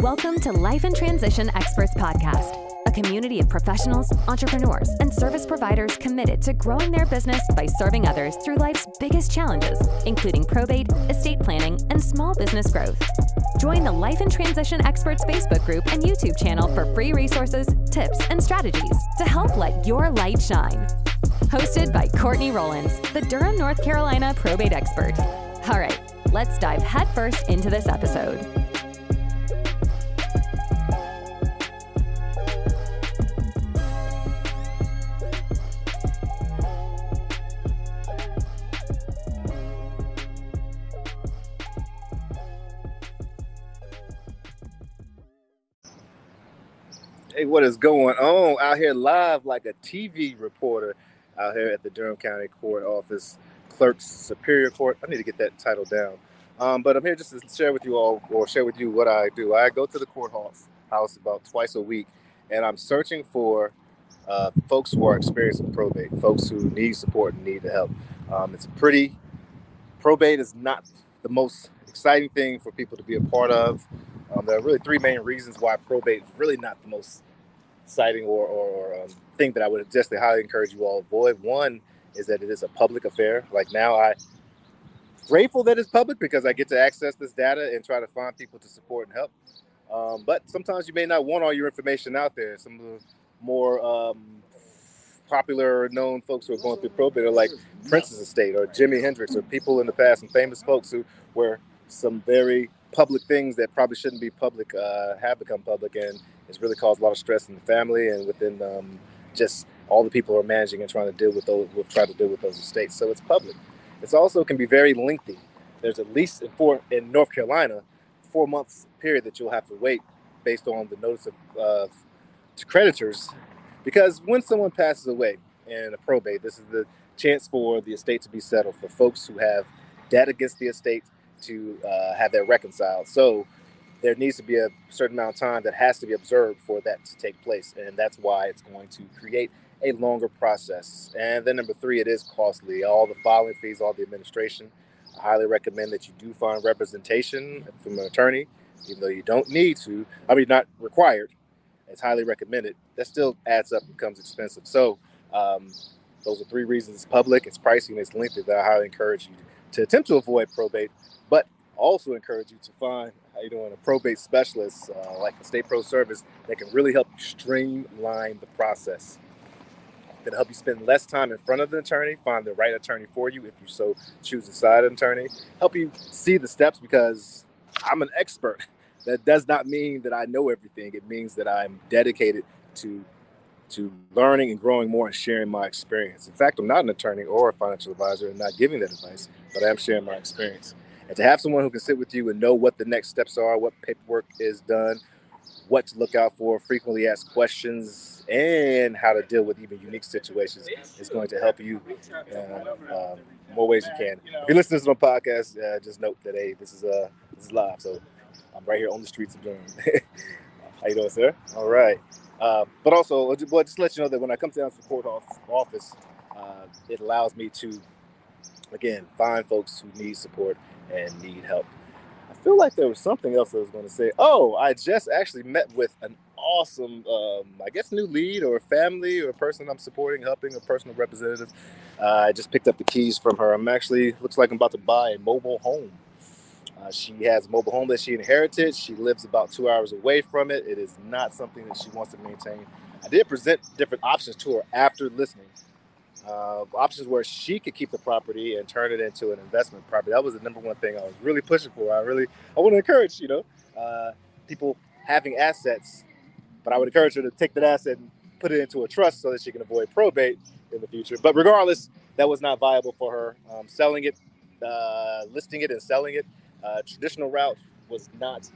Welcome to Life and Transition Experts Podcast, a community of professionals, entrepreneurs, and service providers committed to growing their business by serving others through life's biggest challenges, including probate, estate planning, and small business growth. Join the Life and Transition Experts Facebook group and YouTube channel for free resources, tips, and strategies to help let your light shine. Hosted by Courtney Rollins, the Durham, North Carolina probate expert. All right, let's dive headfirst into this episode. Hey, what is going on out here live like a TV reporter out here at the Durham County Court Office, Clerk's Superior Court. I need to get that title down. Um, but I'm here just to share with you all, or share with you what I do. I go to the courthouse house about twice a week, and I'm searching for uh, folks who are experiencing probate, folks who need support and need the help. Um, it's pretty probate is not the most exciting thing for people to be a part of. Um, there are really three main reasons why probate is really not the most exciting or, or, or um, thing that I would just highly encourage you all avoid. One is that it is a public affair. Like now, I grateful that it's public because I get to access this data and try to find people to support and help. Um, but sometimes you may not want all your information out there. Some of the more um, popular known folks who are going through probate are like Prince's estate or Jimi Hendrix or people in the past, some famous folks who were some very public things that probably shouldn't be public uh, have become public, and it's really caused a lot of stress in the family and within um, just all the people who are managing and trying to deal with those who have tried to deal with those estates. So it's public. It's also can be very lengthy. There's at least in four in North Carolina, four months period that you'll have to wait based on the notice of uh, to creditors, because when someone passes away in a probate, this is the chance for the estate to be settled for folks who have debt against the estate to uh, have that reconciled. So there needs to be a certain amount of time that has to be observed for that to take place. And that's why it's going to create a longer process. And then number three, it is costly. All the filing fees, all the administration. I highly recommend that you do find representation from an attorney, even though you don't need to. I mean, not required. It's highly recommended. That still adds up and becomes expensive. So um, those are three reasons. It's public, it's pricey, and it's lengthy that I highly encourage you to attempt to avoid probate, but also encourage you to find how you doing a probate specialist uh, like a state pro service that can really help you streamline the process. That help you spend less time in front of the attorney find the right attorney for you if you so choose a side attorney. Help you see the steps because i'm an expert. That does not mean that i know everything. It means that i'm dedicated to to learning and growing more and sharing my experience in fact i'm not an attorney or a financial advisor and not giving that advice but i am sharing my experience and to have someone who can sit with you and know what the next steps are, what paperwork is done, what to look out for, frequently asked questions, and how to deal with even unique situations is going to help you uh, um, more ways you can. If you listen to on podcast, uh, just note that hey, this is uh this is live, so I'm right here on the streets of Durham. how you doing, sir? All right. Uh, but also, well, just let you know that when I come down to the court office, uh, it allows me to, again, find folks who need support and need help. I feel like there was something else I was going to say. Oh, I just actually met with an awesome, um, I guess, new lead or family or person I'm supporting, helping, a personal representative. Uh, I just picked up the keys from her. I'm actually, looks like I'm about to buy a mobile home. Uh, she has a mobile home that she inherited. She lives about two hours away from it. It is not something that she wants to maintain. I did present different options to her after listening uh, options where she could keep the property and turn it into an investment property. That was the number one thing I was really pushing for. I really, I want to encourage, you know, uh, people having assets, but I would encourage her to take that asset and put it into a trust so that she can avoid probate in the future. But regardless, that was not viable for her. Um, selling it, uh, listing it, and selling it, uh, traditional route was not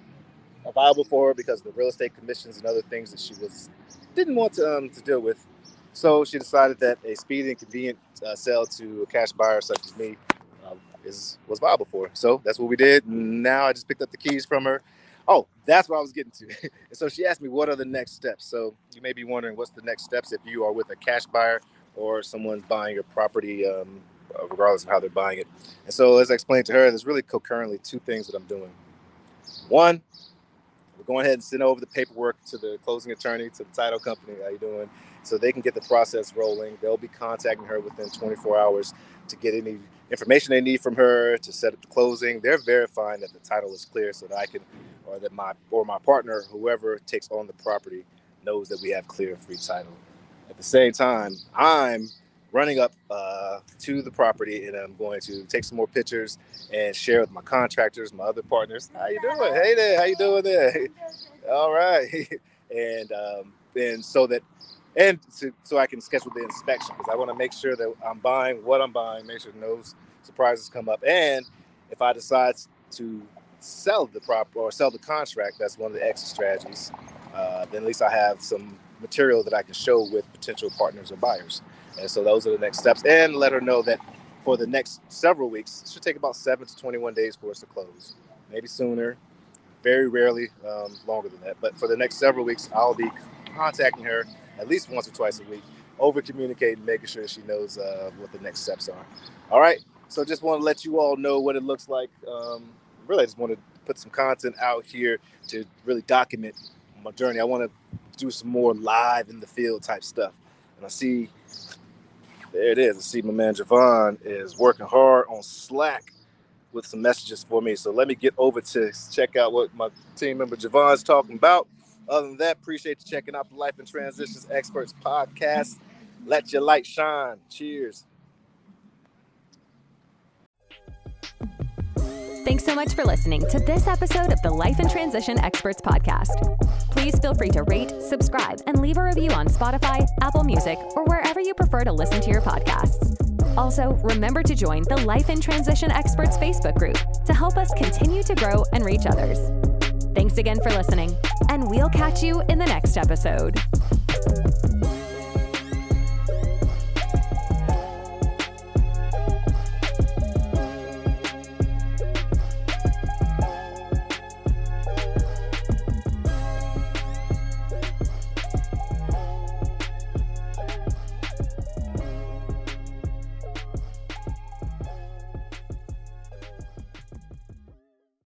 viable for her because of the real estate commissions and other things that she was didn't want to um, to deal with. So she decided that a speedy and convenient uh, sale to a cash buyer such as me uh, is was viable for her. So that's what we did. Now I just picked up the keys from her. Oh, that's what I was getting to. and so she asked me, what are the next steps? So you may be wondering, what's the next steps if you are with a cash buyer or someone's buying your property, um, regardless of how they're buying it. And so as I explained to her, there's really concurrently two things that I'm doing. One, we're going ahead and send over the paperwork to the closing attorney, to the title company. How you doing? So they can get the process rolling. They'll be contacting her within 24 hours to get any information they need from her to set up the closing. They're verifying that the title is clear so that I can, or that my or my partner, whoever takes on the property, knows that we have clear free title. At the same time, I'm running up uh, to the property and I'm going to take some more pictures and share with my contractors, my other partners. How you doing? Hey there, how you doing there? All right, and um, and so that and to, so I can schedule the inspection because I want to make sure that I'm buying what I'm buying, make sure no surprises come up, and if I decide to sell the prop or sell the contract, that's one of the exit strategies. Uh, then at least I have some material that I can show with potential partners or buyers. And so those are the next steps. And let her know that for the next several weeks, it should take about seven to 21 days for us to close, maybe sooner, very rarely um, longer than that. But for the next several weeks, I'll be contacting her at least once or twice a week, over communicating, making sure she knows uh, what the next steps are. All right. So just want to let you all know what it looks like. Um, really, I just want to put some content out here to really document my journey. I want to do some more live in the field type stuff. And I see there it is. I see my man Javon is working hard on Slack with some messages for me. So let me get over to check out what my team member Javon's talking about. Other than that, appreciate you checking out the Life and Transitions Experts podcast. Let your light shine. Cheers. Thanks so much for listening to this episode of the Life and Transition Experts podcast. Please feel free to rate, subscribe, and leave a review on Spotify, Apple Music, or wherever you prefer to listen to your podcasts. Also, remember to join the Life in Transition Experts Facebook group to help us continue to grow and reach others. Thanks again for listening, and we'll catch you in the next episode.